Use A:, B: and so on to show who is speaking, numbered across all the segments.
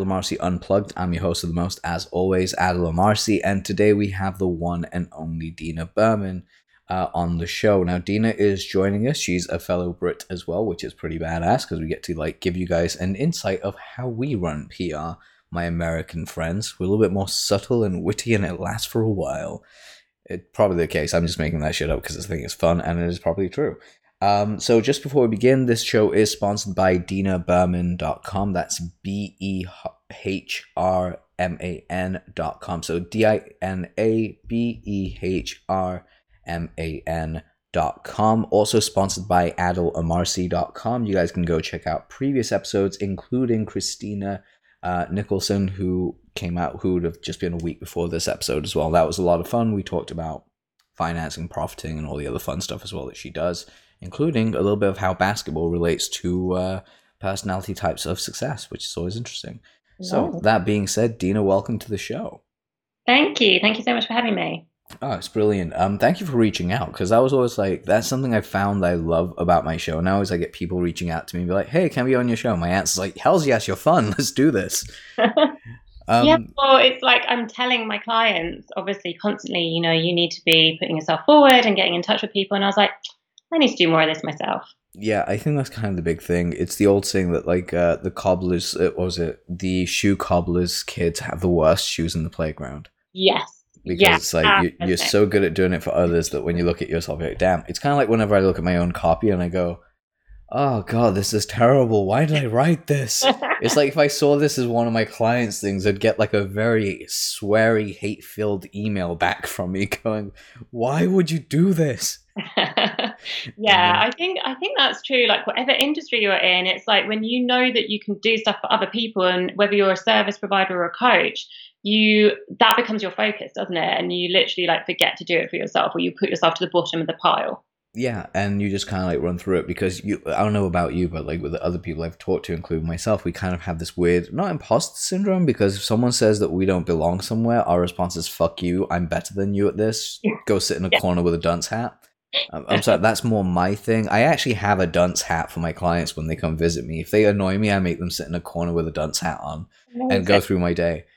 A: Adil Amarsi Unplugged. I'm your host of the most, as always, Adil Amarsi, and today we have the one and only Dina Behrman uh, on the show. Now, Dina is joining us. She's a fellow Brit as well, which is pretty badass because we get to like give you guys an insight of how we run PR. My American friends, we're a little bit more subtle and witty, and it lasts for a while. It's probably the case. I'm just making that shit up because I think it's fun, and it is probably true. Um, so just before we begin, this show is sponsored by dinabehrman.com. That's B E H R M A N.com. So D I N A B E H R M A N.com. Also sponsored by adilamarsi.com. You guys can go check out previous episodes, including Christina uh, Nicholson, who came out, who would have just been a week before this episode as well. That was a lot of fun. We talked about financing, profiting, and all the other fun stuff as well that she does including a little bit of how basketball relates to uh, personality types of success, which is always interesting. So, that being said, Dina, welcome to the show.
B: Thank you. Thank you so much for having me.
A: Oh, it's brilliant. Um, thank you for reaching out because I was always like, that's something I found I love about my show. Now, as I get people reaching out to me and be like, hey, can we be on your show? My answer's like, hell's yes, you're fun. Let's do this.
B: Um, yeah, well, it's like I'm telling my clients, obviously, constantly, you know, you need to be putting yourself forward and getting in touch with people. And I was like, I need to do more of this myself.
A: Yeah, I think that's kind of the big thing. It's the old saying that like uh, the cobblers, it uh, was it the shoe cobblers kids have the worst shoes in the playground.
B: Yes.
A: Because yeah, it's like you, you're so good at doing it for others that when you look at yourself, you're like, damn. It's kind of like whenever I look at my own copy and I go, oh god, this is terrible. Why did I write this? it's like if I saw this as one of my clients' things, I'd get like a very sweary, hate-filled email back from me going, "Why would you do this?"
B: yeah, I think I think that's true. Like whatever industry you're in, it's like when you know that you can do stuff for other people, and whether you're a service provider or a coach, you that becomes your focus, doesn't it? And you literally like forget to do it for yourself, or you put yourself to the bottom of the pile.
A: Yeah, and you just kind of like run through it because you. I don't know about you, but like with the other people I've talked to, including myself, we kind of have this weird not imposter syndrome because if someone says that we don't belong somewhere, our response is "fuck you, I'm better than you at this." Go sit in a yeah. corner with a dunce hat. I'm sorry, that's more my thing. I actually have a dunce hat for my clients when they come visit me. If they annoy me, I make them sit in a corner with a dunce hat on and go through my day.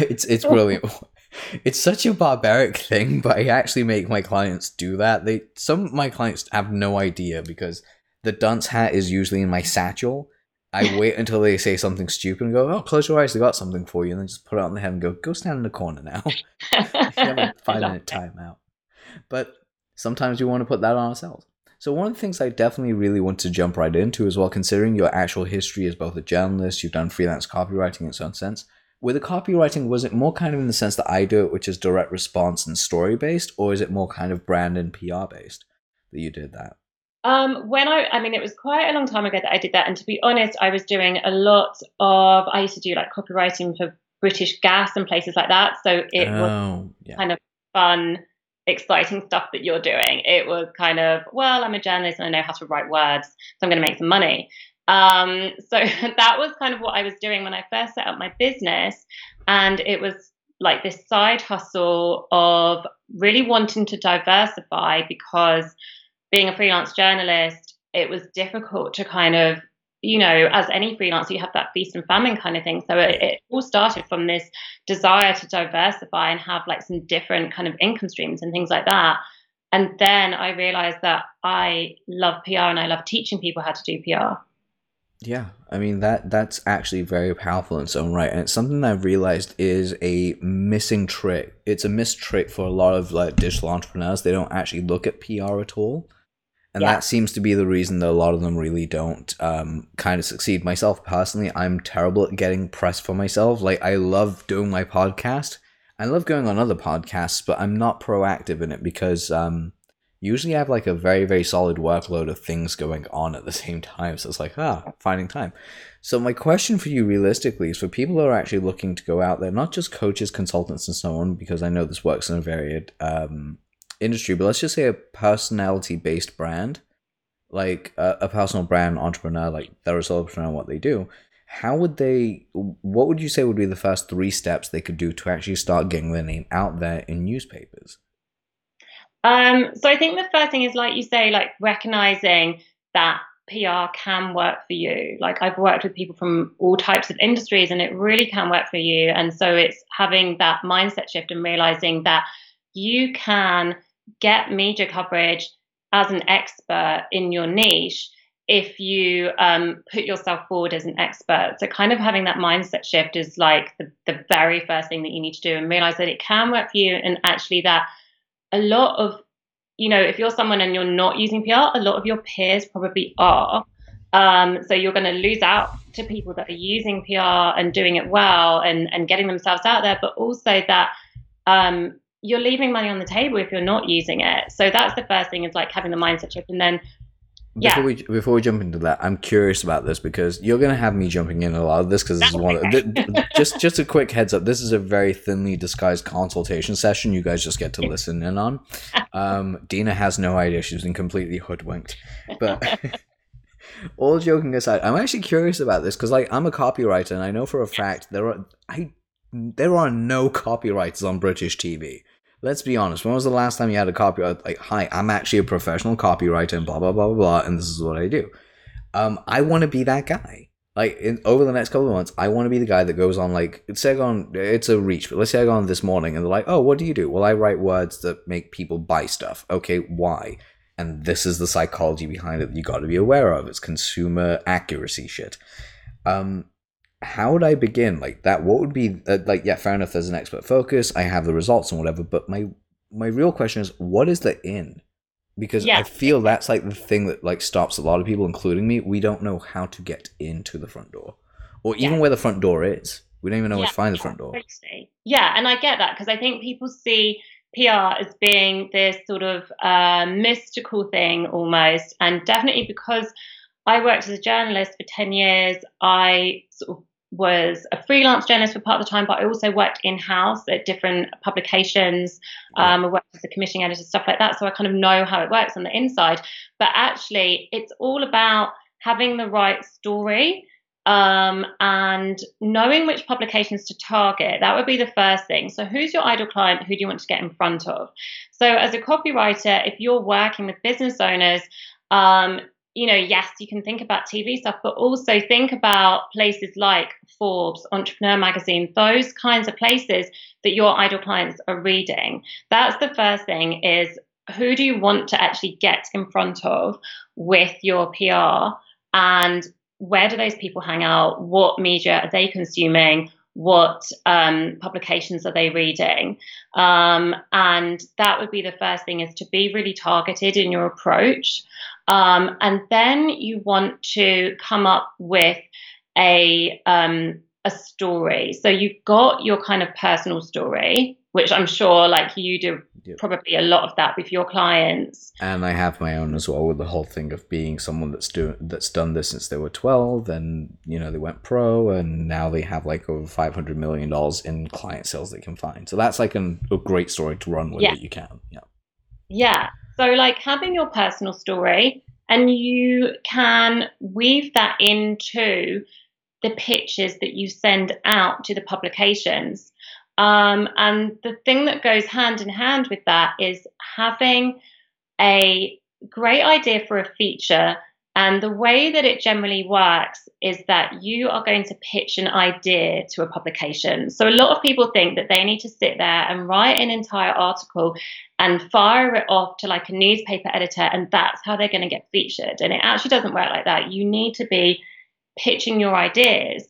A: It's it's brilliant. it's such a barbaric thing, but I actually make my clients do that. They some of my clients have no idea because the dunce hat is usually in my satchel. I wait until they say something stupid and go, "Oh, close your eyes, they got something for you," and then just put it on the head and go, "Go stand in the corner now." have a five minute timeout. But sometimes we want to put that on ourselves. So one of the things I definitely really want to jump right into as well, considering your actual history as both a journalist, you've done freelance copywriting in some sense, with the copywriting, was it more kind of in the sense that I do it, which is direct response and story based, or is it more kind of brand and PR based that you did that?
B: Um, when I, I mean, it was quite a long time ago that I did that. And to be honest, I was doing a lot of, I used to do like copywriting for British Gas and places like that. So it oh, was yeah. kind of fun, exciting stuff that you're doing. It was kind of, well, I'm a journalist and I know how to write words, so I'm going to make some money. Um, so that was kind of what I was doing when I first set up my business. And it was like this side hustle of really wanting to diversify because being a freelance journalist, it was difficult to kind of, you know, as any freelancer, you have that feast and famine kind of thing. So it, it all started from this desire to diversify and have like some different kind of income streams and things like that. And then I realized that I love PR and I love teaching people how to do PR.
A: Yeah, I mean that that's actually very powerful in its own right, and it's something I've realized is a missing trick. It's a missed trick for a lot of like digital entrepreneurs. They don't actually look at PR at all, and yeah. that seems to be the reason that a lot of them really don't um, kind of succeed. Myself personally, I'm terrible at getting press for myself. Like I love doing my podcast, I love going on other podcasts, but I'm not proactive in it because um, usually I have like a very, very solid workload of things going on at the same time. So it's like, ah, finding time. So my question for you realistically is for people who are actually looking to go out there, not just coaches, consultants, and so on, because I know this works in a varied um, industry, but let's just say a personality based brand, like a, a, personal brand entrepreneur, like they're a solopreneur, what they do. How would they? What would you say would be the first three steps they could do to actually start getting their name out there in newspapers?
B: Um, so I think the first thing is, like you say, like recognizing that PR can work for you. Like I've worked with people from all types of industries and it really can work for you. And so it's having that mindset shift and realizing that you can get media coverage as an expert in your niche if you um, put yourself forward as an expert. So, kind of having that mindset shift is like the, the very first thing that you need to do and realize that it can work for you and actually that a lot of you know, if you're someone and you're not using PR, a lot of your peers probably are. Um, so you're going to lose out to people that are using PR and doing it well and, and getting themselves out there, but also that um, you're leaving money on the table if you're not using it. So that's the first thing is like having the mindset shift. And then
A: yeah. Before we before we jump into that, I'm curious about this because you're gonna have me jumping in a lot of this because this is one. Of, th- just just a quick heads up. This is a very thinly disguised consultation session. You guys just get to listen in on. Um, Dina has no idea she's been completely hoodwinked. But all joking aside, I'm actually curious about this because like I'm a copywriter and I know for a fact there are I there are no copywriters on British TV let's be honest. When was the last time you had a copyright? Like, hi, I'm actually a professional copywriter and blah blah blah blah blah, and this is what I do. Um, I want to be that guy. Like in, over the next couple of months, I want to be the guy that goes on like say I go on it's a reach, but let's say I go on this morning and they're like, oh, what do you do? Well, I write words that make people buy stuff. Okay, why? And this is the psychology behind it that you got to be aware of. It's consumer accuracy shit. Um, how would I begin? Like that, what would be uh, like? Yeah, fair enough. There's an expert focus. I have the results and whatever. But my my real question is, what is the in? Because yeah. I feel that's like the thing that like stops a lot of people, including me. We don't know how to get into the front door, or even yeah. where the front door is. We don't even know yeah, where to find the front door.
B: Yeah, and I get that because I think people see PR as being this sort of uh, mystical thing almost, and definitely because I worked as a journalist for 10 years. I sort of was a freelance journalist for part of the time, but I also worked in house at different publications. Um, I worked as a commissioning editor, stuff like that. So I kind of know how it works on the inside. But actually, it's all about having the right story um, and knowing which publications to target. That would be the first thing. So, who's your ideal client? Who do you want to get in front of? So, as a copywriter, if you're working with business owners, um, you know, yes, you can think about TV stuff, but also think about places like Forbes, Entrepreneur Magazine, those kinds of places that your ideal clients are reading. That's the first thing is who do you want to actually get in front of with your PR and where do those people hang out? What media are they consuming? What um, publications are they reading? Um, and that would be the first thing is to be really targeted in your approach. Um, and then you want to come up with a um, a story. So you've got your kind of personal story, which I'm sure like you do yep. probably a lot of that with your clients.
A: And I have my own as well with the whole thing of being someone that's doing that's done this since they were 12 and you know they went pro and now they have like over 500 million dollars in client sales they can find. So that's like an, a great story to run with yeah. that you can. Yeah.
B: Yeah. So, like having your personal story, and you can weave that into the pitches that you send out to the publications. Um, and the thing that goes hand in hand with that is having a great idea for a feature and the way that it generally works is that you are going to pitch an idea to a publication. So a lot of people think that they need to sit there and write an entire article and fire it off to like a newspaper editor, and that's how they're going to get featured. And it actually doesn't work like that. You need to be pitching your ideas.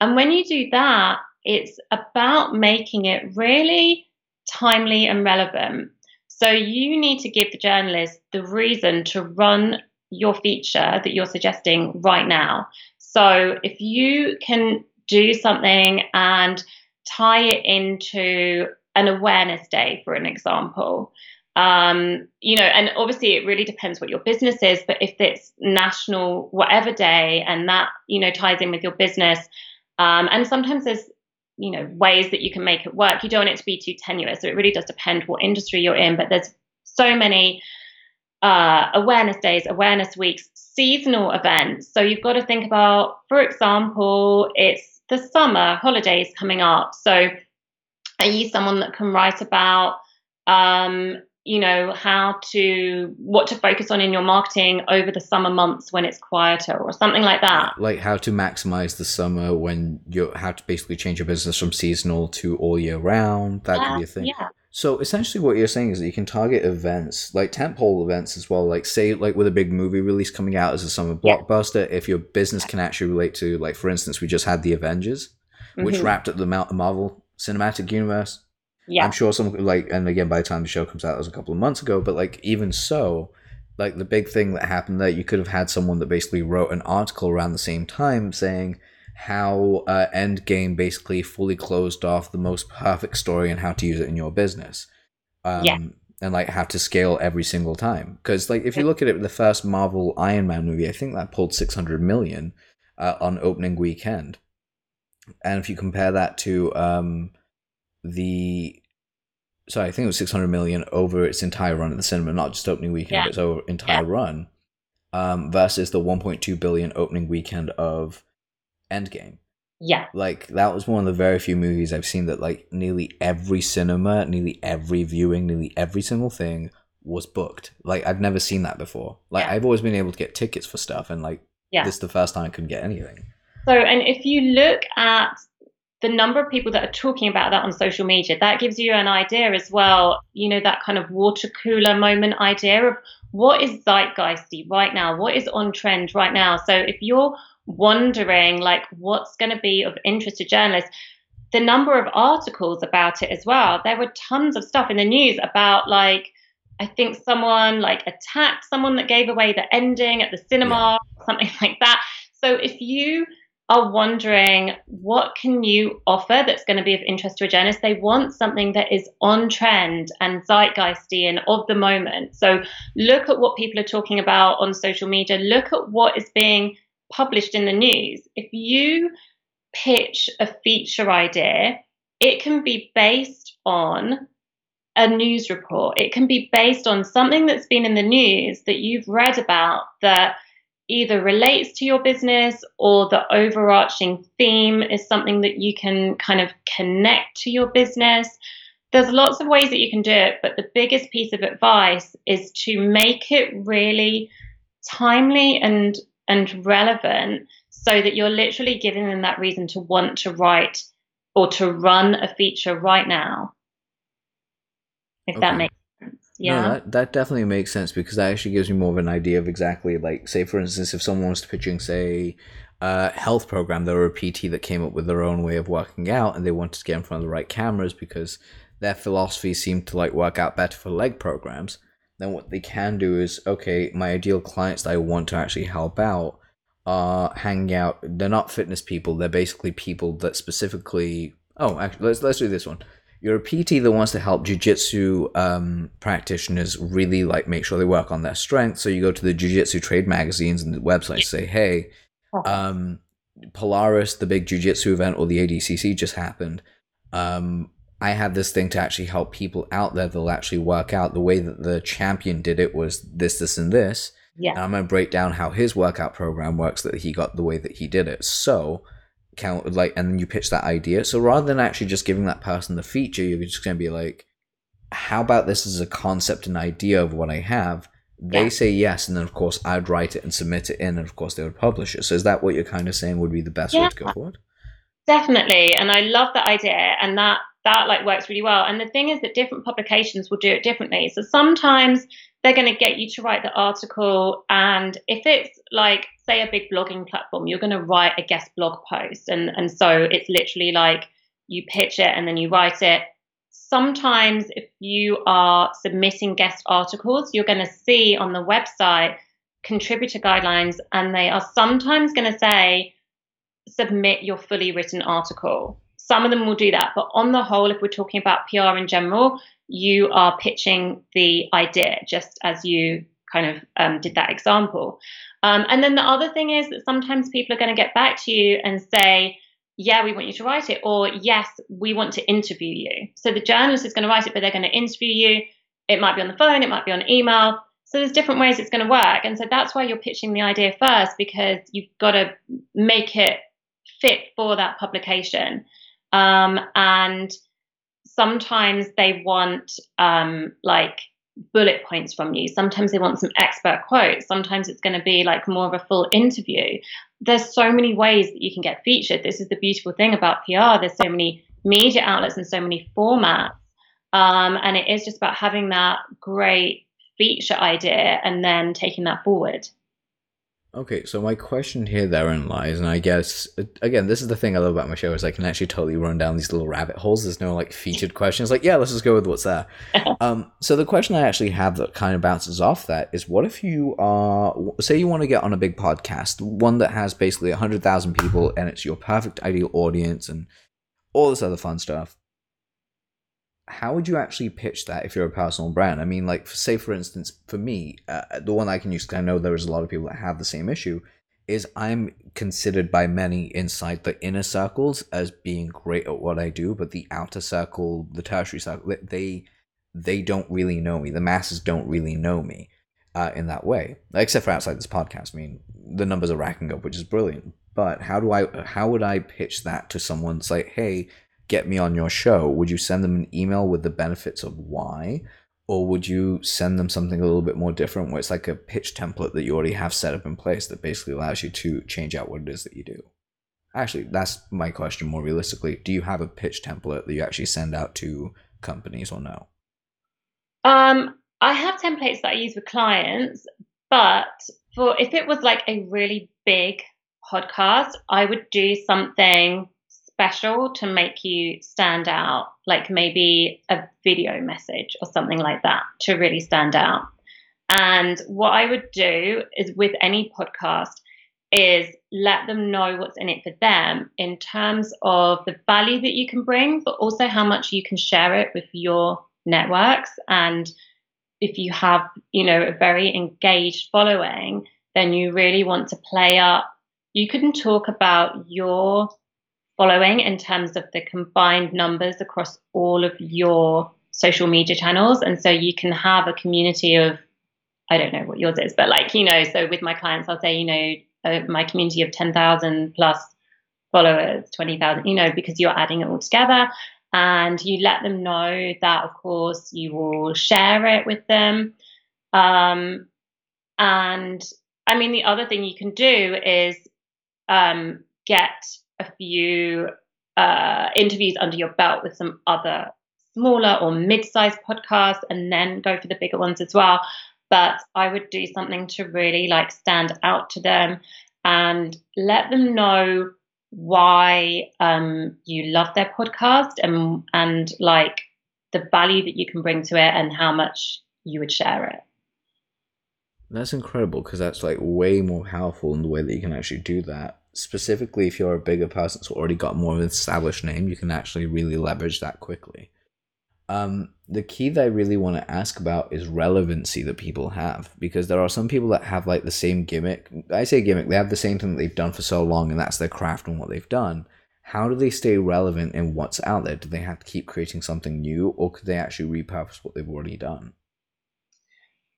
B: And when you do that, it's about making it really timely and relevant. So you need to give the journalist the reason to run your feature that you're suggesting right now. So if you can do something and tie it into an awareness day, for an example, um, you know, and obviously it really depends what your business is, but if it's national whatever day and that, you know, ties in with your business, um, and sometimes there's, you know, ways that you can make it work. You don't want it to be too tenuous. So it really does depend what industry you're in, but there's so many uh, awareness days, awareness weeks, seasonal events. So you've got to think about, for example, it's the summer holidays coming up. So are you someone that can write about, um, you know how to what to focus on in your marketing over the summer months when it's quieter or something like that
A: like how to maximize the summer when you have to basically change your business from seasonal to all year round that yeah, could be a thing
B: yeah
A: so essentially what you're saying is that you can target events like tentpole events as well like say like with a big movie release coming out as a summer blockbuster if your business can actually relate to like for instance we just had the avengers which mm-hmm. wrapped up the marvel cinematic universe yeah. I'm sure some like, and again, by the time the show comes out, it was a couple of months ago. But like, even so, like the big thing that happened there, you could have had someone that basically wrote an article around the same time saying how uh, Endgame basically fully closed off the most perfect story and how to use it in your business. Um, yeah. And like how to scale every single time. Because like if you look at it, the first Marvel Iron Man movie, I think that pulled 600 million uh, on opening weekend. And if you compare that to um, the sorry, I think it was 600 million over its entire run at the cinema, not just opening weekend, yeah. but its over entire yeah. run, um, versus the 1.2 billion opening weekend of Endgame.
B: Yeah.
A: Like that was one of the very few movies I've seen that like nearly every cinema, nearly every viewing, nearly every single thing was booked. Like I've never seen that before. Like yeah. I've always been able to get tickets for stuff and like yeah. this is the first time I couldn't get anything.
B: So and if you look at the number of people that are talking about that on social media, that gives you an idea as well, you know, that kind of water cooler moment idea of what is zeitgeisty right now, what is on trend right now. So if you're wondering like what's going to be of interest to journalists, the number of articles about it as well. There were tons of stuff in the news about like I think someone like attacked someone that gave away the ending at the cinema, yeah. something like that. So if you are wondering what can you offer that's going to be of interest to a journalist they want something that is on trend and zeitgeisty and of the moment so look at what people are talking about on social media look at what is being published in the news if you pitch a feature idea it can be based on a news report it can be based on something that's been in the news that you've read about that either relates to your business or the overarching theme is something that you can kind of connect to your business. There's lots of ways that you can do it, but the biggest piece of advice is to make it really timely and and relevant so that you're literally giving them that reason to want to write or to run a feature right now. If okay. that makes sense. yeah.
A: No, that, that definitely makes sense because that actually gives me more of an idea of exactly like say for instance if someone was pitching say a health program, there were a PT that came up with their own way of working out and they wanted to get in front of the right cameras because their philosophy seemed to like work out better for leg programs, then what they can do is okay, my ideal clients that I want to actually help out are hanging out they're not fitness people, they're basically people that specifically oh actually let's let's do this one you're a PT that wants to help jujitsu um, practitioners really like make sure they work on their strength. So you go to the jujitsu trade magazines and the websites, say, hey, um, Polaris, the big jujitsu event, or the ADCC just happened. Um, I have this thing to actually help people out there that'll actually work out. The way that the champion did it was this, this, and this.
B: Yeah. And
A: I'm going to break down how his workout program works that he got the way that he did it. So count like and then you pitch that idea so rather than actually just giving that person the feature you're just going to be like how about this as a concept and idea of what i have they yeah. say yes and then of course i'd write it and submit it in and of course they would publish it so is that what you're kind of saying would be the best yeah, way to go forward
B: definitely and i love that idea and that that like works really well and the thing is that different publications will do it differently so sometimes they're going to get you to write the article. And if it's like, say, a big blogging platform, you're going to write a guest blog post. And, and so it's literally like you pitch it and then you write it. Sometimes, if you are submitting guest articles, you're going to see on the website contributor guidelines, and they are sometimes going to say, submit your fully written article. Some of them will do that, but on the whole, if we're talking about PR in general, you are pitching the idea just as you kind of um, did that example. Um, and then the other thing is that sometimes people are going to get back to you and say, yeah, we want you to write it, or yes, we want to interview you. So the journalist is going to write it, but they're going to interview you. It might be on the phone, it might be on email. So there's different ways it's going to work. And so that's why you're pitching the idea first, because you've got to make it fit for that publication. Um, and sometimes they want um, like bullet points from you. Sometimes they want some expert quotes. Sometimes it's going to be like more of a full interview. There's so many ways that you can get featured. This is the beautiful thing about PR. There's so many media outlets and so many formats. Um, and it is just about having that great feature idea and then taking that forward.
A: Okay, so my question here therein lies, and I guess again, this is the thing I love about my show is I can actually totally run down these little rabbit holes. There's no like featured questions. Like, yeah, let's just go with what's there. um, so the question I actually have that kind of bounces off that is, what if you are, say, you want to get on a big podcast, one that has basically hundred thousand people, and it's your perfect ideal audience, and all this other fun stuff how would you actually pitch that if you're a personal brand? I mean, like, say for instance, for me, uh, the one I can use because I know there's a lot of people that have the same issue. Is I'm considered by many inside the inner circles as being great at what I do, but the outer circle, the tertiary circle, they they don't really know me. The masses don't really know me uh, in that way, except for outside this podcast. I mean, the numbers are racking up, which is brilliant. But how do I? How would I pitch that to someone? It's like, hey, get me on your show, would you send them an email with the benefits of why? Or would you send them something a little bit more different where it's like a pitch template that you already have set up in place that basically allows you to change out what it is that you do? Actually, that's my question more realistically. Do you have a pitch template that you actually send out to companies or no?
B: Um, I have templates that I use with clients, but for if it was like a really big podcast, I would do something special to make you stand out, like maybe a video message or something like that to really stand out. And what I would do is with any podcast is let them know what's in it for them in terms of the value that you can bring, but also how much you can share it with your networks. And if you have, you know, a very engaged following, then you really want to play up. You can talk about your following in terms of the combined numbers across all of your social media channels. And so you can have a community of, I don't know what yours is, but like, you know, so with my clients, I'll say, you know, uh, my community of 10,000 plus followers, 20,000, you know, because you're adding it all together. And you let them know that, of course, you will share it with them. Um, and I mean, the other thing you can do is um, get a few uh, interviews under your belt with some other smaller or mid-sized podcasts and then go for the bigger ones as well. But i would do something to really like stand out to them and let them know why um, you love their podcast and and like the value that you can bring to it and how much you would share it.
A: That's incredible because that's like way more powerful in the way that you can actually do that specifically if you're a bigger person who's already got more of an established name, you can actually really leverage that quickly. Um, the key that I really want to ask about is relevancy that people have because there are some people that have like the same gimmick. I say gimmick, they have the same thing that they've done for so long and that's their craft and what they've done. How do they stay relevant in what's out there? Do they have to keep creating something new or could they actually repurpose what they've already done?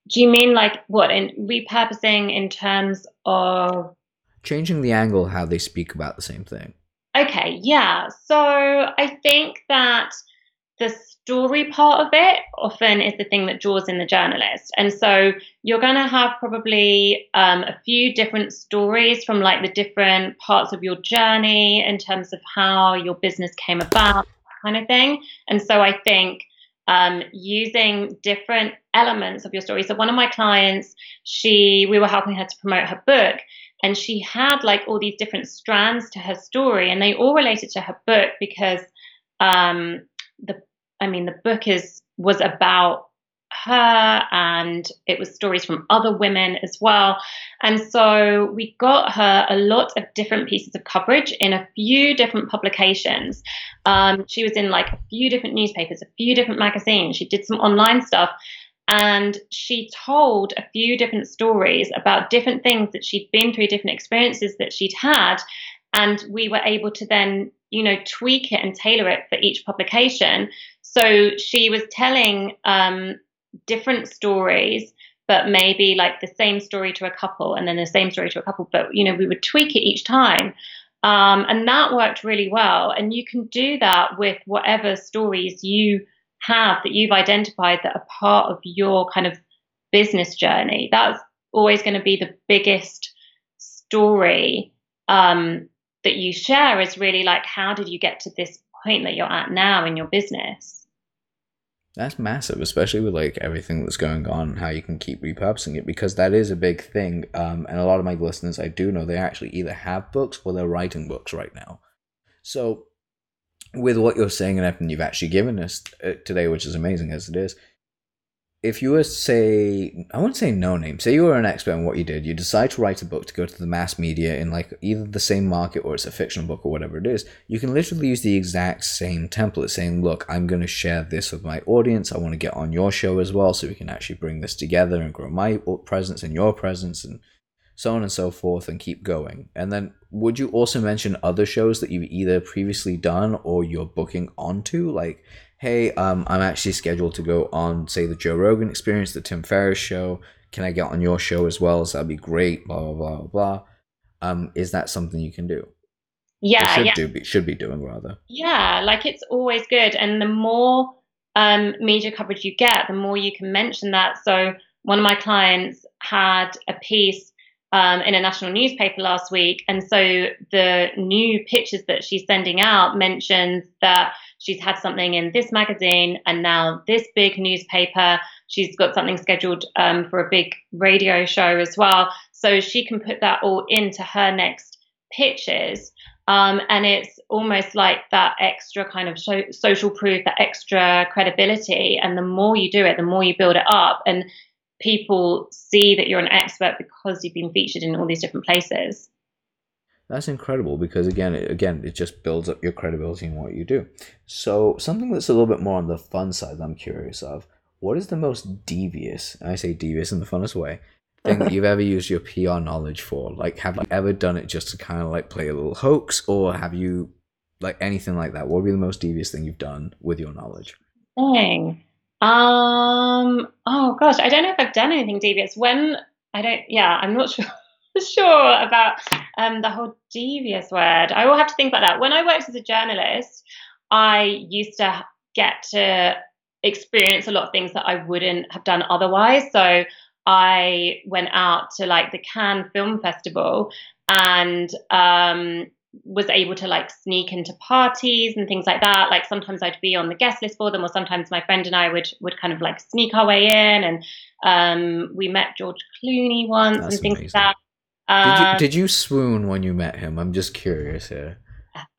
B: Do you mean like what in repurposing in terms of
A: changing the angle how they speak about the same thing.
B: Okay, yeah. So I think that the story part of it often is the thing that draws in the journalist. And so you're going to have probably um, a few different stories from like the different parts of your journey in terms of how your business came about, kind of thing. And so I think um, using different elements of your story. So one of my clients, she we were helping her to promote her book, and she had like all these different strands to her story and they all related to her book because um, the i mean the book is was about her and it was stories from other women as well. And so we got her a lot of different pieces of coverage in a few different publications. Um, she was in like a few different newspapers a few different magazines. She did some online stuff and she told a few different stories about different things that she'd been through, different experiences that she'd had. And we were able to then, you know, tweak it and tailor it for each publication. So she was telling um, different stories, but maybe like the same story to a couple and then the same story to a couple. But, you know, we would tweak it each time. Um, and that worked really well. And you can do that with whatever stories you have that you've identified that are part of your kind of business journey. That's always going to be the biggest story um, that you share is really like, how did you get to this point that you're at now in your business?
A: That's massive, especially with like everything that's going on, how you can keep repurposing it, because that is a big thing. Um, and a lot of my listeners, I do know, they actually either have books or they're writing books right now. So, with what you're saying and everything you've actually given us uh, today, which is amazing as it is, if you were to say I wouldn't say no name, say you were an expert in what you did, you decide to write a book to go to the mass media in like either the same market or it's a fictional book or whatever it is, you can literally use the exact same template saying, look, I'm gonna share this with my audience. I want to get on your show as well so we can actually bring this together and grow my presence and your presence and so on and so forth and keep going. And then would you also mention other shows that you've either previously done or you're booking onto? Like hey, um, I'm actually scheduled to go on, say, the Joe Rogan Experience, the Tim Ferriss Show. Can I get on your show as well? So that'd be great. Blah blah blah blah. Um, is that something you can do?
B: Yeah,
A: or should
B: yeah.
A: do be, should be doing rather.
B: Yeah, like it's always good, and the more um, media coverage you get, the more you can mention that. So one of my clients had a piece um, in a national newspaper last week, and so the new pictures that she's sending out mentions that she's had something in this magazine and now this big newspaper. She's got something scheduled um, for a big radio show as well. So she can put that all into her next pitches. Um, and it's almost like that extra kind of so- social proof, that extra credibility. And the more you do it, the more you build it up. And people see that you're an expert because you've been featured in all these different places.
A: That's incredible because again, it, again, it just builds up your credibility in what you do. So something that's a little bit more on the fun side that I'm curious of. What is the most devious, I say devious in the funnest way, thing that you've ever used your PR knowledge for? Like, have you ever done it just to kind of like play a little hoax, or have you like anything like that? What would be the most devious thing you've done with your knowledge?
B: Thing. Um. Oh gosh, I don't know if I've done anything devious. When I don't. Yeah, I'm not sure. sure about um, the whole devious word. I will have to think about that. When I worked as a journalist, I used to get to experience a lot of things that I wouldn't have done otherwise. So I went out to like the Cannes Film Festival and um, was able to like sneak into parties and things like that. Like sometimes I'd be on the guest list for them, or sometimes my friend and I would would kind of like sneak our way in. And um, we met George Clooney once That's and things amazing. like that.
A: Um, did you did you swoon when you met him? I'm just curious here.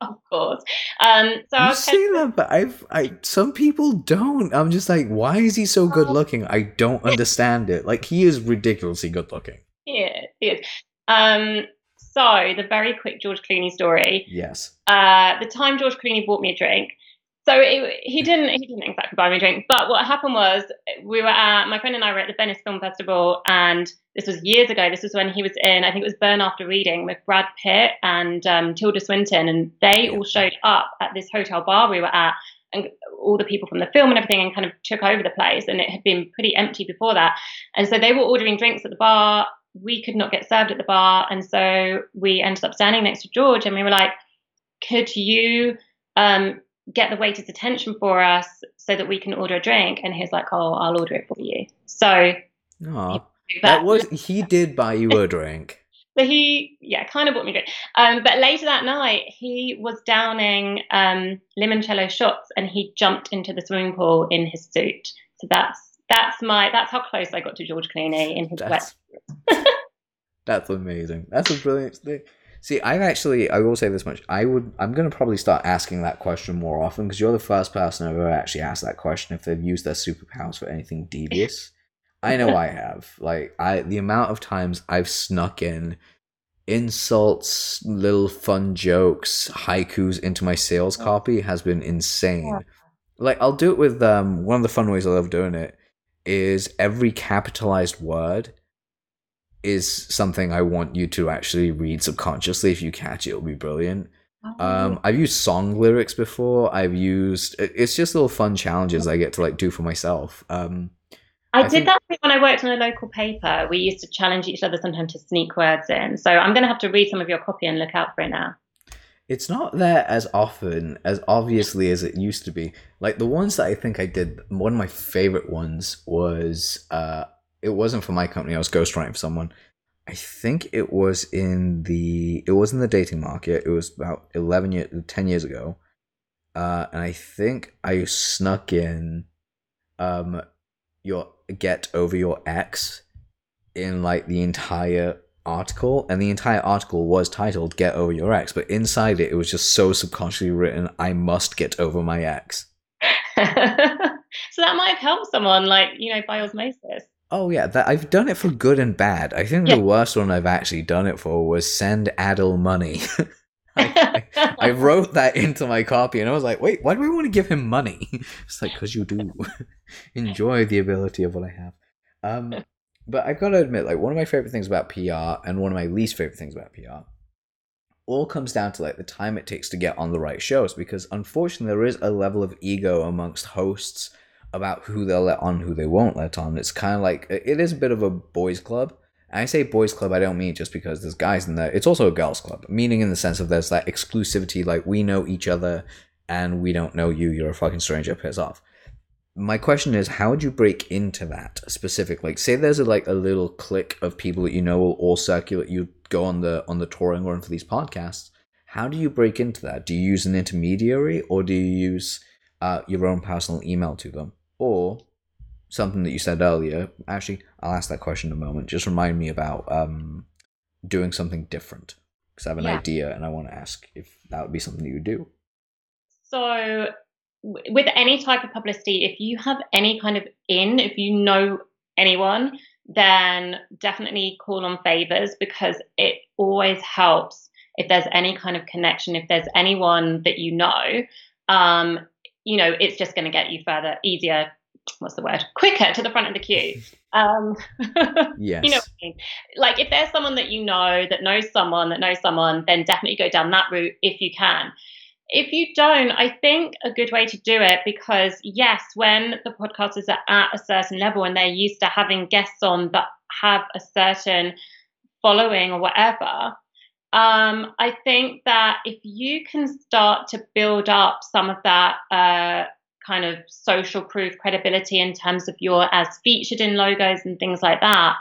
B: Of course. Um, so
A: you say that, but I've I some people don't. I'm just like, why is he so good looking? I don't understand it. Like he is ridiculously good looking.
B: He is. He is. Um, so the very quick George Clooney story.
A: Yes.
B: Uh, the time George Clooney bought me a drink, so it, he didn't he didn't exactly buy me a drink, but what happened was we were at my friend and I were at the Venice Film Festival, and this was years ago. This was when he was in I think it was Burn After Reading with Brad Pitt and um, Tilda Swinton, and they all showed up at this hotel bar we were at, and all the people from the film and everything, and kind of took over the place. And it had been pretty empty before that, and so they were ordering drinks at the bar. We could not get served at the bar, and so we ended up standing next to George, and we were like, "Could you?" Um, get the waiter's attention for us so that we can order a drink. And he's like, oh, I'll order it for you. So
A: that. that was he did buy you a drink.
B: So he, yeah, kind of bought me a drink. Um, but later that night, he was downing um, limoncello shots, and he jumped into the swimming pool in his suit. So that's that's my that's how close I got to George Clooney in his that's,
A: wet. that's amazing. That's a brilliant thing. See, I've actually, I will say this much. I would, I'm going to probably start asking that question more often because you're the first person I've ever actually asked that question if they've used their superpowers for anything devious. I know I have. Like, I, the amount of times I've snuck in insults, little fun jokes, haikus into my sales copy has been insane. Like, I'll do it with, um, one of the fun ways I love doing it is every capitalized word is something I want you to actually read subconsciously. If you catch it, it'll be brilliant. Oh. Um, I've used song lyrics before. I've used it's just little fun challenges I get to like do for myself. Um,
B: I, I, did think... that when I worked on a local paper. We used to challenge each other sometimes to sneak words in. So I'm going to have to read some of your copy and look out for it now.
A: It's not there as often as obviously as it used to be. Like the ones that I think I did, one of my favorite ones was uh it wasn't for my company, I was ghostwriting for someone. I think it was in the it was in the dating market. It was about 11 years 10 years ago. Uh and I think I snuck in um your get over your ex in like the entire article, and the entire article was titled "Get Over Your Ex," but inside it, it was just so subconsciously written, "I must get over my ex."
B: so that might have helped someone, like you know, by osmosis.
A: Oh yeah, that I've done it for good and bad. I think yeah. the worst one I've actually done it for was send Adil money. I, I, I, wrote that into my copy and I was like, wait, why do we want to give him money? It's like, because you do. Enjoy the ability of what I have. Um, but I've got to admit, like one of my favorite things about PR and one of my least favorite things about PR all comes down to like the time it takes to get on the right shows because unfortunately there is a level of ego amongst hosts about who they'll let on who they won't let on. It's kind of like it is a bit of a boys club. And i say boys club i don't mean just because there's guys in there. It's also a girls club meaning in the sense of there's that exclusivity like we know each other and we don't know you. You're a fucking stranger piss off my question is how would you break into that specific like say there's a, like a little clique of people that you know will all circulate you go on the on the touring run for these podcasts. How do you break into that? Do you use an intermediary or do you use uh, your own personal email to them? Or something that you said earlier actually i'll ask that question in a moment. Just remind me about um, doing something different. Because i have an yeah. idea and i want to ask if that would be something that you would do.
B: So with any type of publicity, if you have any kind of in, if you know anyone, then definitely call on favors because it always helps if there's any kind of connection, if there's anyone that you know, um, you know, it's just going to get you further, easier. What's the word? Quicker to the front of the queue. Um,
A: yes.
B: You know, I mean? like if there's someone that you know that knows someone that knows someone, then definitely go down that route if you can if you don't, I think a good way to do it because, yes, when the podcasters are at a certain level and they're used to having guests on that have a certain following or whatever, um, I think that if you can start to build up some of that uh, kind of social proof credibility in terms of your as featured in logos and things like that,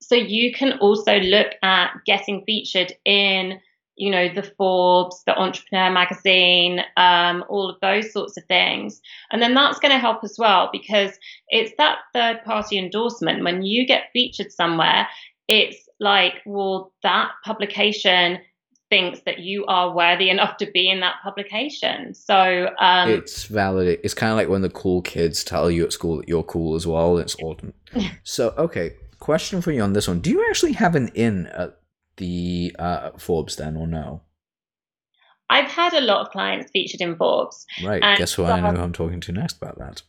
B: so you can also look at getting featured in you know, the Forbes, the Entrepreneur magazine, um, all of those sorts of things. And then that's going to help as well because it's that third party endorsement. When you get featured somewhere, it's like, well, that publication thinks that you are worthy enough to be in that publication. So um,
A: it's valid. It's kind of like when the cool kids tell you at school that you're cool as well. It's awesome. so, okay, question for you on this one. Do you actually have an in at the uh, Forbes then, or no?
B: I've had a lot of clients featured in Forbes.
A: Right. Guess who I know who I'm talking to next about that.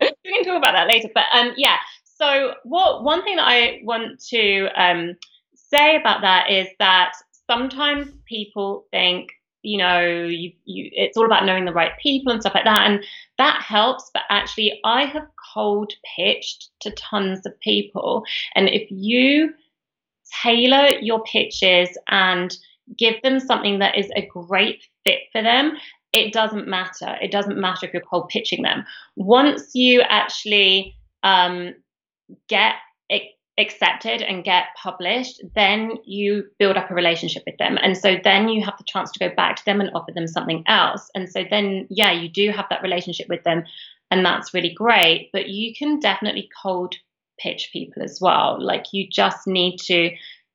B: we can talk about that later. But um, yeah. So what one thing that I want to um, say about that is that sometimes people think you know you, you it's all about knowing the right people and stuff like that and that helps but actually i have cold pitched to tons of people and if you tailor your pitches and give them something that is a great fit for them, it doesn't matter. It doesn't matter if you're cold pitching them. Once you actually um, get accepted and get published, then you build up a relationship with them. And so then you have the chance to go back to them and offer them something else. And so then, yeah, you do have that relationship with them. And that's really great. But you can definitely cold pitch people as well. Like you just need to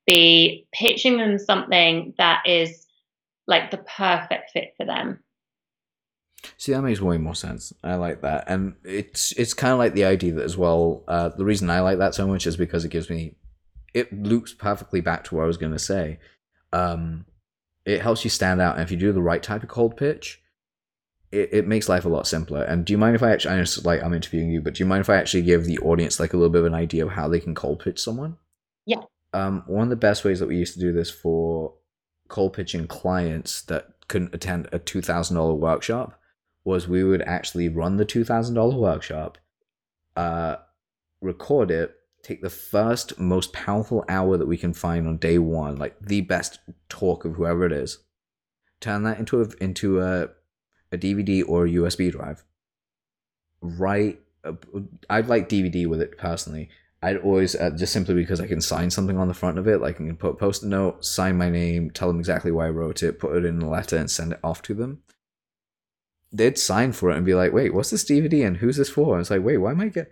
B: be pitching them something that is like the perfect fit for them.
A: See, that makes way more sense. I like that, and it's it's kind of like the idea that as well. Uh, the reason I like that so much is because it gives me, it loops perfectly back to what I was going to say. Um, it helps you stand out, and if you do the right type of cold pitch, it, it makes life a lot simpler. And do you mind if I actually, I know like I'm interviewing you, but do you mind if I actually give the audience like a little bit of an idea of how they can cold pitch someone?
B: Yeah.
A: Um, one of the best ways that we used to do this for cold pitching clients that couldn't attend a two thousand dollar workshop was we would actually run the two thousand dollar workshop, uh, record it, take the first most powerful hour that we can find on day one, like the best talk of whoever it is, turn that into a into a a DVD or a USB drive. Write. I'd like DVD with it personally. I'd always uh, just simply because I can sign something on the front of it, like I can put post a note, sign my name, tell them exactly why I wrote it, put it in a letter, and send it off to them. They'd sign for it and be like, "Wait, what's this DVD and who's this for?" And it's like, "Wait, why am I get?"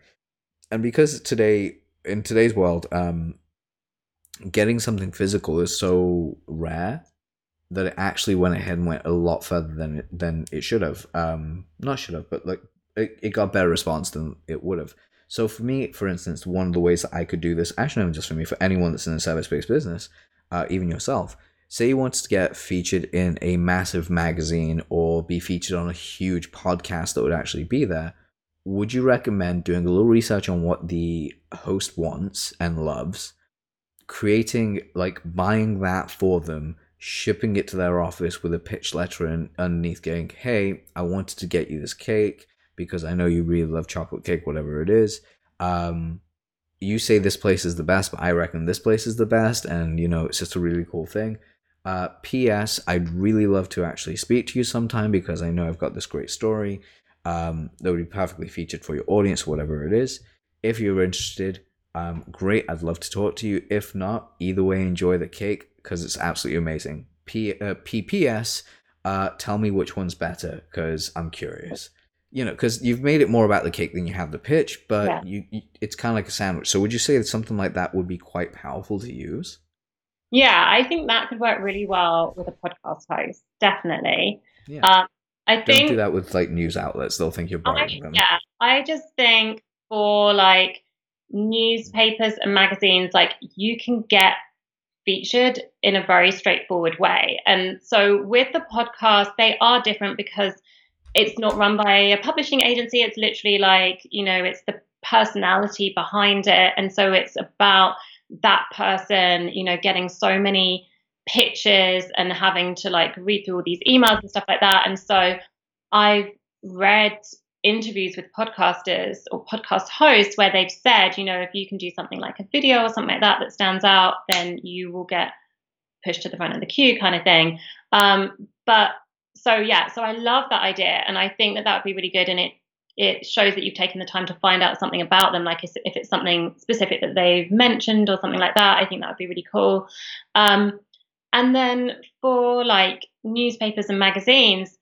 A: And because today, in today's world, um, getting something physical is so rare that it actually went ahead and went a lot further than it, than it should have. Um, not should have, but like it, it got better response than it would have. So for me, for instance, one of the ways that I could do this, actually not just for me, for anyone that's in a service-based business, uh, even yourself, say you want to get featured in a massive magazine or be featured on a huge podcast that would actually be there, would you recommend doing a little research on what the host wants and loves, creating like buying that for them, shipping it to their office with a pitch letter and underneath going, "Hey, I wanted to get you this cake because I know you really love chocolate cake, whatever it is. Um, you say this place is the best, but I reckon this place is the best, and you know it's just a really cool thing. Uh, P.S. I'd really love to actually speak to you sometime because I know I've got this great story um, that would be perfectly featured for your audience, whatever it is. If you're interested, um, great. I'd love to talk to you. If not, either way, enjoy the cake because it's absolutely amazing. P uh, PPS. Uh, tell me which one's better because I'm curious you know, because you've made it more about the cake than you have the pitch, but yeah. you, you, it's kind of like a sandwich. So would you say that something like that would be quite powerful to use?
B: Yeah, I think that could work really well with a podcast host. Definitely. Yeah. Um, I think
A: don't do that with like news outlets; they'll think you're bribing them.
B: Yeah, I just think for like newspapers and magazines, like you can get featured in a very straightforward way. And so with the podcast, they are different because it's not run by a publishing agency. It's literally like, you know, it's the personality behind it. And so it's about that person, you know, getting so many pitches and having to like read through all these emails and stuff like that. And so I've read interviews with podcasters or podcast hosts where they've said, you know, if you can do something like a video or something like that that stands out, then you will get pushed to the front of the queue kind of thing. Um, but so yeah, so I love that idea, and I think that that would be really good, and it it shows that you've taken the time to find out something about them, like if it's something specific that they've mentioned or something like that. I think that would be really cool. Um, and then for like newspapers and magazines,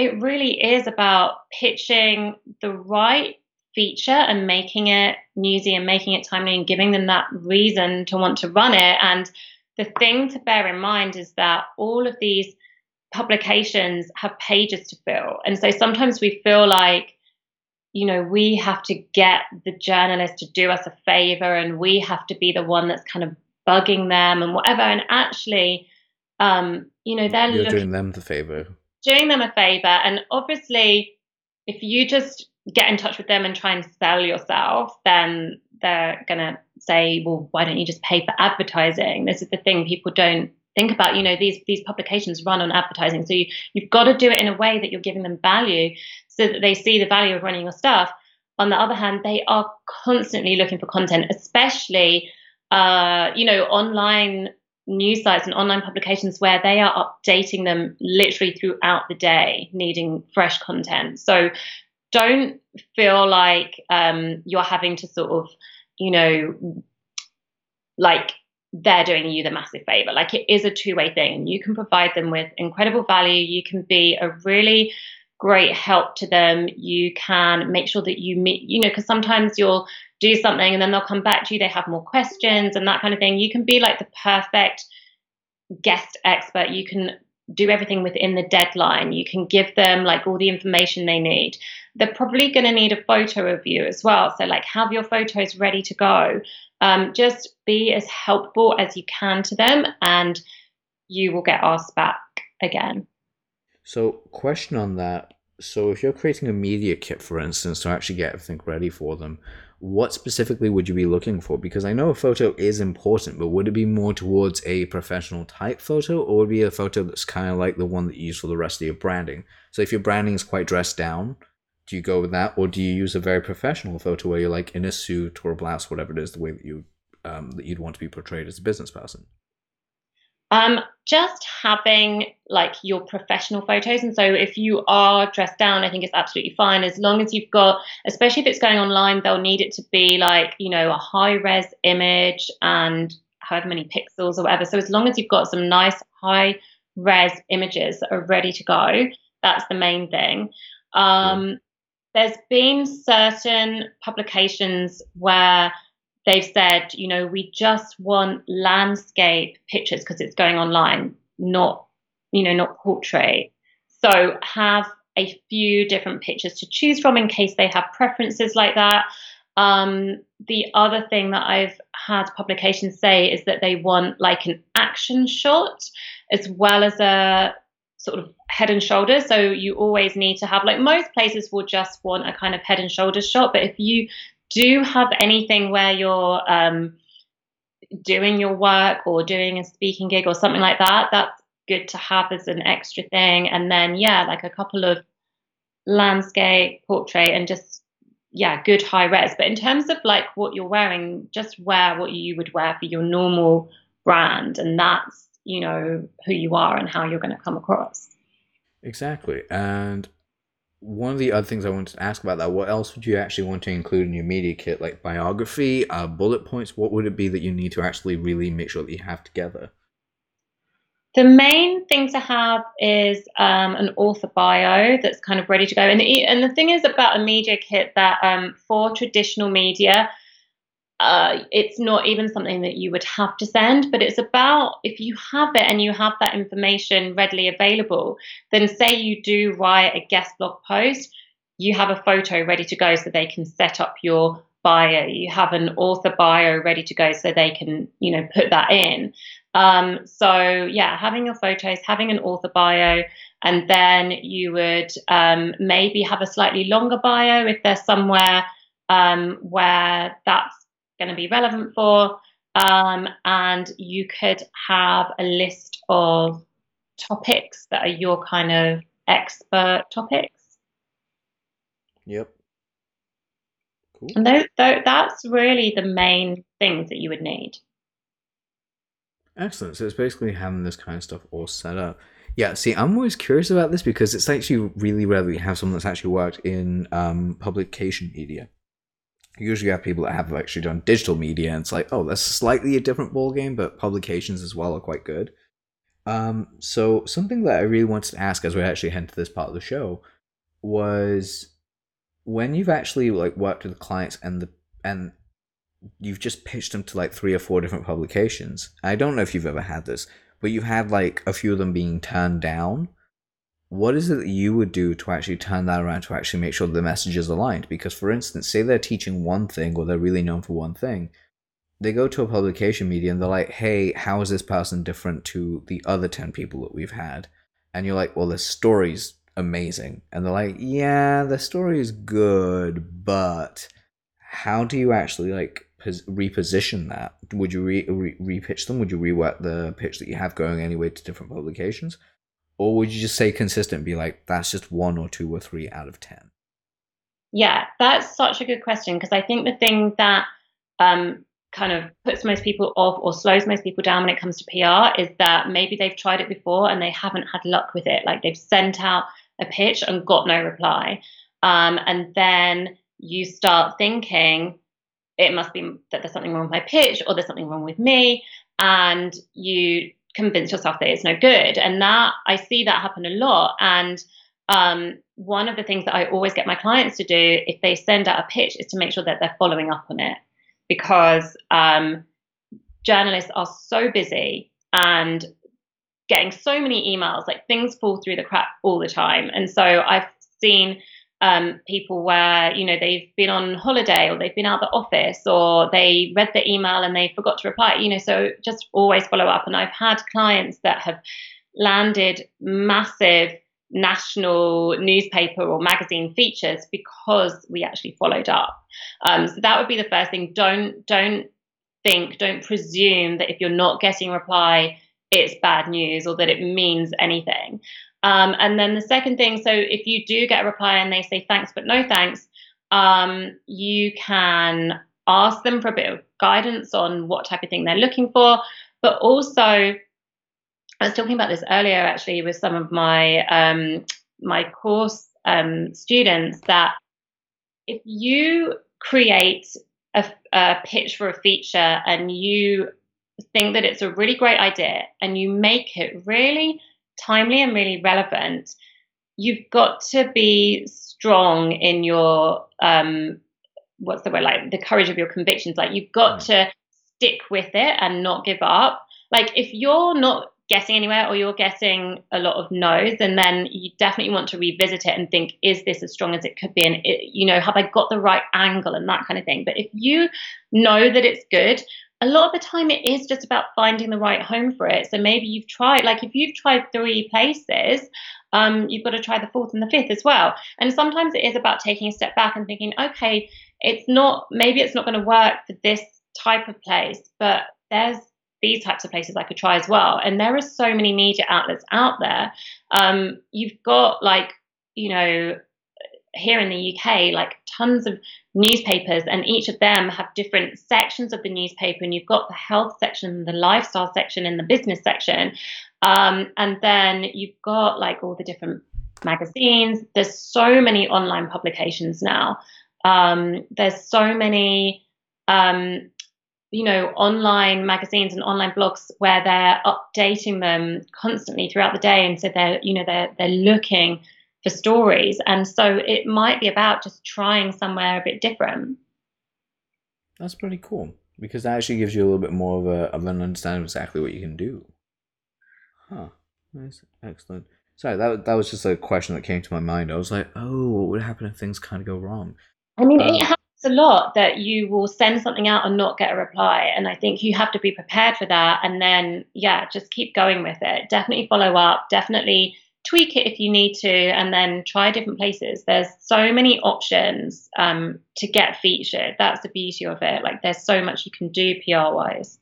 B: it really is about pitching the right feature and making it newsy and making it timely and giving them that reason to want to run it. And the thing to bear in mind is that all of these publications have pages to fill. And so sometimes we feel like, you know, we have to get the journalist to do us a favor and we have to be the one that's kind of bugging them and whatever. And actually, um, you know, they're
A: You're doing them the favor.
B: Doing them a favor. And obviously, if you just get in touch with them and try and sell yourself, then they're going to say, well, why don't you just pay for advertising? This is the thing people don't think about you know these these publications run on advertising so you, you've got to do it in a way that you're giving them value so that they see the value of running your stuff on the other hand they are constantly looking for content especially uh, you know online news sites and online publications where they are updating them literally throughout the day needing fresh content so don't feel like um, you're having to sort of you know like they're doing you the massive favor. Like it is a two way thing. You can provide them with incredible value. You can be a really great help to them. You can make sure that you meet, you know, because sometimes you'll do something and then they'll come back to you. They have more questions and that kind of thing. You can be like the perfect guest expert. You can do everything within the deadline. You can give them like all the information they need. They're probably going to need a photo of you as well. So, like, have your photos ready to go. Um, just be as helpful as you can to them, and you will get asked back again.
A: So, question on that. So, if you're creating a media kit, for instance, to actually get everything ready for them, what specifically would you be looking for? Because I know a photo is important, but would it be more towards a professional type photo, or would it be a photo that's kind of like the one that you use for the rest of your branding? So if your branding is quite dressed down, do you go with that, or do you use a very professional photo where you're like in a suit or a blouse, whatever it is, the way that you um, that you'd want to be portrayed as a business person?
B: Um, just having like your professional photos. And so if you are dressed down, I think it's absolutely fine as long as you've got, especially if it's going online, they'll need it to be like, you know, a high res image and however many pixels or whatever. So as long as you've got some nice high res images that are ready to go, that's the main thing. Um, there's been certain publications where they've said, you know, we just want landscape pictures because it's going online, not, you know, not portrait. So have a few different pictures to choose from in case they have preferences like that. Um, the other thing that I've had publications say is that they want like an action shot as well as a sort of head and shoulders. So you always need to have, like most places will just want a kind of head and shoulders shot. But if you do you have anything where you're um, doing your work or doing a speaking gig or something like that, that's good to have as an extra thing. And then, yeah, like a couple of landscape, portrait, and just, yeah, good high res. But in terms of like what you're wearing, just wear what you would wear for your normal brand. And that's you know who you are and how you're going to come across
A: exactly and one of the other things i wanted to ask about that what else would you actually want to include in your media kit? Like biography uh, bullet points? What would it be that you need to actually really make sure that you have together?
B: The main thing to have is um, an author bio that's kind of ready to go. And and the thing is about a media kit that um, for traditional media, uh, it's not even something that you would have to send, but it's about if you have it and you have that information readily available, then say you do write a guest blog post, you have a photo ready to go so they can set up your bio. You have an author bio ready to go so they can, you know, put that in. Um, so yeah, having your photos, having an author bio, and then you would um, maybe have a slightly longer bio if there's somewhere um, where that's going to be relevant for. Um, and you could have a list of topics that are your kind of expert topics.
A: Yep.
B: Cool. And those, those, that's really the main things that you would need.
A: Excellent. So it's basically having this kind of stuff all set up. Yeah, see, I'm always curious about this because it's actually really rare that you have someone that's actually worked in um, publication media usually you have people that have actually done digital media and it's like oh that's slightly a different ball game but publications as well are quite good. Um, so something that i really wanted to ask as we actually head to this part of the show was when you've actually like worked with clients and the and you've just pitched them to like three or four different publications i don't know if you've ever had this but you've had like a few of them being turned down what is it that you would do to actually turn that around to actually make sure the message is aligned? Because, for instance, say they're teaching one thing or they're really known for one thing, they go to a publication media and they're like, hey, how is this person different to the other 10 people that we've had? And you're like, well, the story's amazing. And they're like, yeah, the story is good, but how do you actually like reposition that? Would you re- re- repitch them? Would you rework the pitch that you have going anyway to different publications? Or would you just say consistent be like that's just one or two or three out of ten
B: yeah that's such a good question because i think the thing that um, kind of puts most people off or slows most people down when it comes to pr is that maybe they've tried it before and they haven't had luck with it. Like they've sent out a pitch and got no reply. Um, and then you start thinking it must be that there's something wrong with my pitch or there's something wrong with me and you convince yourself that it's no good. And that I see that happen a lot. And um, one of the things that I always get my clients to do if they send out a pitch is to make sure that they're following up on it because um, journalists are so busy and getting so many emails, like things fall through the crack all the time. And so I've seen um, people where you know they've been on holiday or they've been out of the office or they read the email and they forgot to reply you know so just always follow up. And i've had clients that have landed massive national newspaper or magazine features because we actually followed up. Um, so that would be the first thing. Don't don't think don't presume that if you're not getting reply it's bad news or that it means anything um, and then the second thing, so if you do get a reply and they say thanks but no thanks, um, you can ask them for a bit of guidance on what type of thing they're looking for, but also I was talking about this earlier actually with some of my um, my course um, students that if you create a, a pitch for a feature and you think that it's a really great idea and you make it really timely and really relevant, you've got to be strong in your um, what's the word like the courage of your convictions. Like you've got mm. to stick with it and not give up. Like if you're not getting anywhere or you're getting a lot of no's and then you definitely want to revisit it and think is this as strong as it could be and it, you know have i got the right angle and that kind of thing but if you know that it's good a lot of the time it is just about finding the right home for it so maybe you've tried like if you've tried three places um, you've got to try the fourth and the fifth as well and sometimes it is about taking a step back and thinking okay it's not maybe it's not going to work for this type of place but there's these types of places I could try as well. And there are so many media outlets out there. Um, you've got like, you know, here in the UK, like tons of newspapers, and each of them have different sections of the newspaper. And you've got the health section, the lifestyle section, and the business section. Um, and then you've got like all the different magazines. There's so many online publications now. Um, there's so many um, you know, online magazines and online blogs where they're updating them constantly throughout the day, and so they're, you know, they're they're looking for stories, and so it might be about just trying somewhere a bit different.
A: That's pretty cool because that actually gives you a little bit more of a of an understanding of exactly what you can do. Huh. Nice. Excellent. Sorry, that that was just a question that came to my mind. I was like, oh, what would happen if things kind of go wrong?
B: I mean, um, it happens a lot that you will send something out and not get a reply. And I think you have to be prepared for that. And then, yeah, just keep going with it. Definitely follow up. Definitely tweak it if you need to. And then try different places. There's so many options um, to get featured. That's the beauty of it. Like, there's so much you can do PR wise.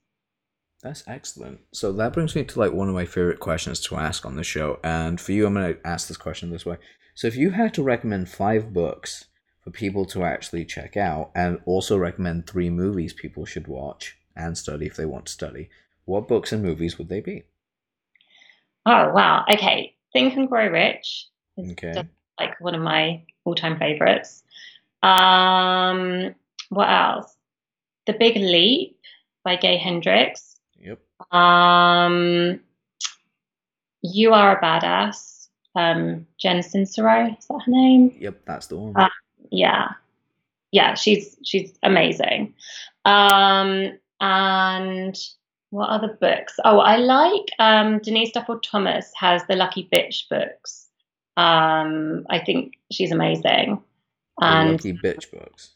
A: That's excellent. So that brings me to like one of my favorite questions to ask on the show. And for you, I'm going to ask this question this way. So if you had to recommend five books for people to actually check out and also recommend three movies people should watch and study if they want to study. What books and movies would they be?
B: Oh, wow. Okay. Think and Grow Rich is okay. like one of my all time favorites. Um, what else? The Big Leap by Gay Hendricks.
A: Yep.
B: Um, you Are a Badass. Um, Jen Sincero, is that her name?
A: Yep, that's the one. Uh,
B: yeah, yeah, she's she's amazing. Um, and what other books? Oh, I like um, Denise Duffield Thomas has the Lucky Bitch books. Um, I think she's amazing.
A: And Lucky Bitch books.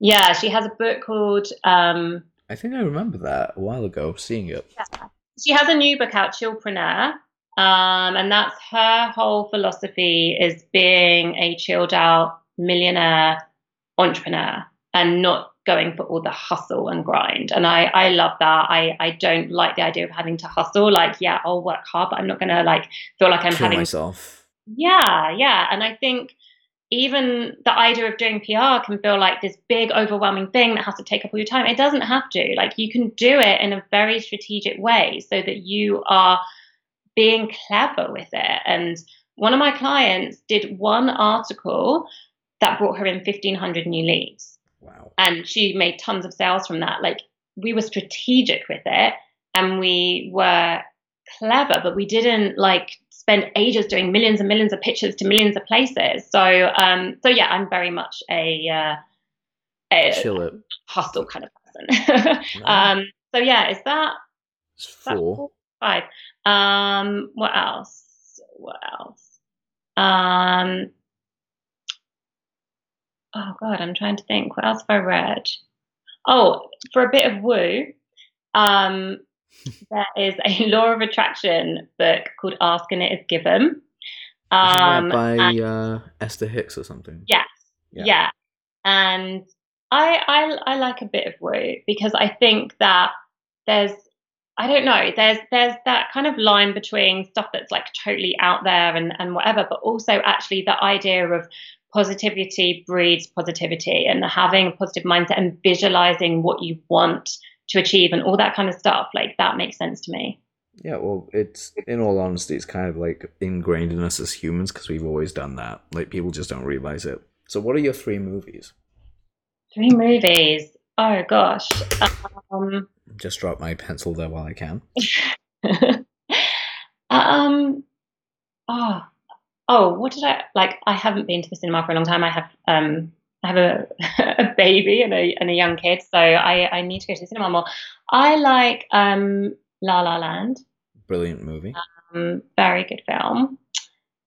B: Yeah, she has a book called. Um,
A: I think I remember that a while ago, seeing it.
B: Yeah. She has a new book out, Chillpreneur. Um, and that's her whole philosophy is being a chilled out millionaire entrepreneur and not going for all the hustle and grind. And I, I love that. I, I don't like the idea of having to hustle. Like, yeah, I'll work hard, but I'm not going to like feel like I'm
A: Kill
B: having
A: myself.
B: Yeah, yeah. And I think even the idea of doing PR can feel like this big, overwhelming thing that has to take up all your time. It doesn't have to. Like, you can do it in a very strategic way so that you are being clever with it. And one of my clients did one article that brought her in 1500 new leads.
A: Wow.
B: And she made tons of sales from that. Like we were strategic with it and we were clever, but we didn't like spend ages doing millions and millions of pitches to millions of places. So, um, so yeah, I'm very much a, uh, a
A: Chill
B: hostile kind of person. um, so yeah, is that,
A: four.
B: Five. Um, what else? What else? Um, oh god, I'm trying to think. What else have I read? Oh, for a bit of woo, um, there is a law of attraction book called Ask and It Is Given.
A: Um, by and, uh, Esther Hicks or something.
B: Yes, yeah. yeah. And I, I I like a bit of woo because I think that there's I don't know there's there's that kind of line between stuff that's like totally out there and and whatever, but also actually the idea of positivity breeds positivity and having a positive mindset and visualizing what you want to achieve and all that kind of stuff like that makes sense to me
A: Yeah, well, it's in all honesty, it's kind of like ingrained in us as humans because we've always done that. Like people just don't realize it. So, what are your three movies?
B: Three movies. Oh gosh. Um,
A: just drop my pencil there while I can.
B: um. Oh. Oh, what did I like? I haven't been to the cinema for a long time. I have um I have a, a baby and a and a young kid, so I I need to go to the cinema more. I like um La La Land.
A: Brilliant movie.
B: Um, very good film.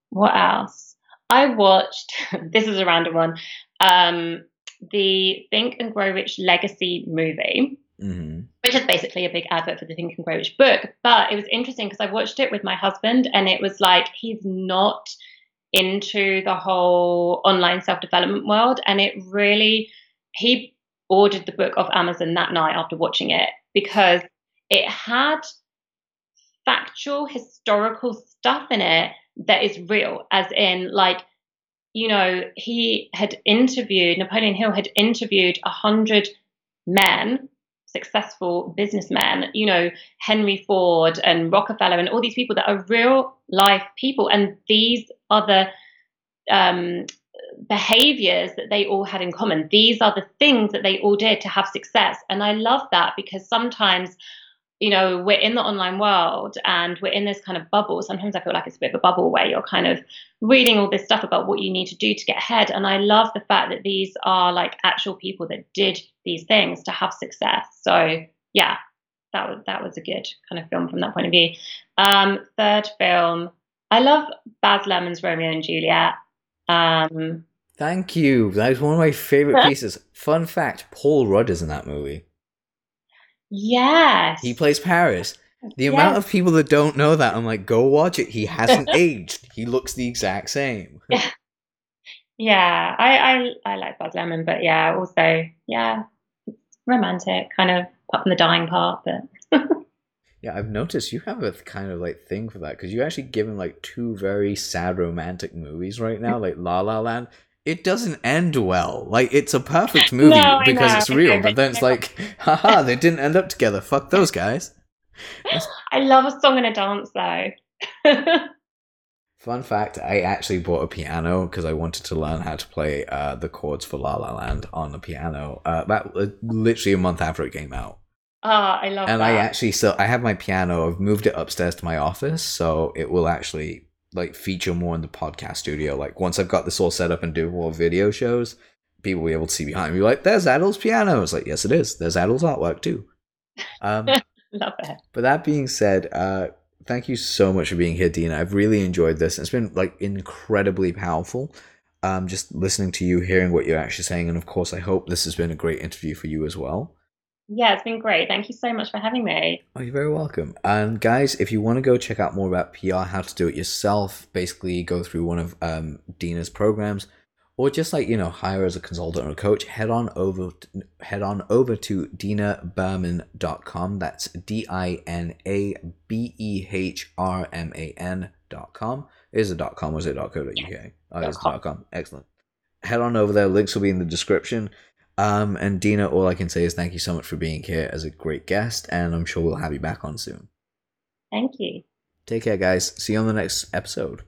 B: What else? I watched. this is a random one. Um, the Think and Grow Rich Legacy movie. Mm-hmm. Which is basically a big advert for the Think and Grow Rich book. But it was interesting because I watched it with my husband, and it was like he's not into the whole online self development world. And it really, he ordered the book off Amazon that night after watching it because it had factual historical stuff in it that is real, as in, like, you know, he had interviewed, Napoleon Hill had interviewed a hundred men, successful businessmen, you know, Henry Ford and Rockefeller and all these people that are real life people. And these are the um, behaviors that they all had in common. These are the things that they all did to have success. And I love that because sometimes you know, we're in the online world and we're in this kind of bubble. Sometimes I feel like it's a bit of a bubble where you're kind of reading all this stuff about what you need to do to get ahead. And I love the fact that these are like actual people that did these things to have success. So yeah, that was that was a good kind of film from that point of view. Um, third film, I love Baz Luhrmann's Romeo and Juliet. Um,
A: Thank you. That was one of my favorite pieces. Fun fact: Paul Rudd is in that movie.
B: Yes.
A: He plays Paris. The yes. amount of people that don't know that, I'm like, go watch it. He hasn't aged. He looks the exact same.
B: yeah. Yeah, I, I I like Baz Luhrmann, but yeah, also yeah, romantic, kind of apart from the dying part, but
A: Yeah, I've noticed you have a kind of like thing for that because you actually given like two very sad romantic movies right now, like La La Land it doesn't end well. Like it's a perfect movie no, because it's real, but then it's like, haha, they didn't end up together. Fuck those guys.
B: I love a song and a dance though.
A: Fun fact: I actually bought a piano because I wanted to learn how to play uh, the chords for La La Land on the piano. Uh, about uh, literally a month after it came out.
B: Ah, oh, I love. That.
A: And
B: that.
A: I actually still I have my piano. I've moved it upstairs to my office, so it will actually like feature more in the podcast studio. Like once I've got this all set up and do more video shows, people will be able to see behind me. Like, there's Adol's piano. It's like, yes, it is. There's Adol's artwork too.
B: Um, Love it.
A: But that being said, uh, thank you so much for being here, Dina. I've really enjoyed this. It's been like incredibly powerful. Um, just listening to you, hearing what you're actually saying, and of course, I hope this has been a great interview for you as well.
B: Yeah, it's been great. Thank you so much for having me.
A: Oh, you're very welcome. And guys, if you want to go check out more about PR, how to do it yourself, basically go through one of um, Dina's programs, or just like you know hire as a consultant or a coach, head on over to, head on over to dinabehrman.com. That's D I N A B E H R M A N dot com. Is it dot com? or is it dot co dot uk? Oh, it's dot com. Excellent. Head on over there. Links will be in the description. Um, and Dina, all I can say is thank you so much for being here as a great guest, and I'm sure we'll have you back on soon.
B: Thank you.
A: Take care, guys. See you on the next episode.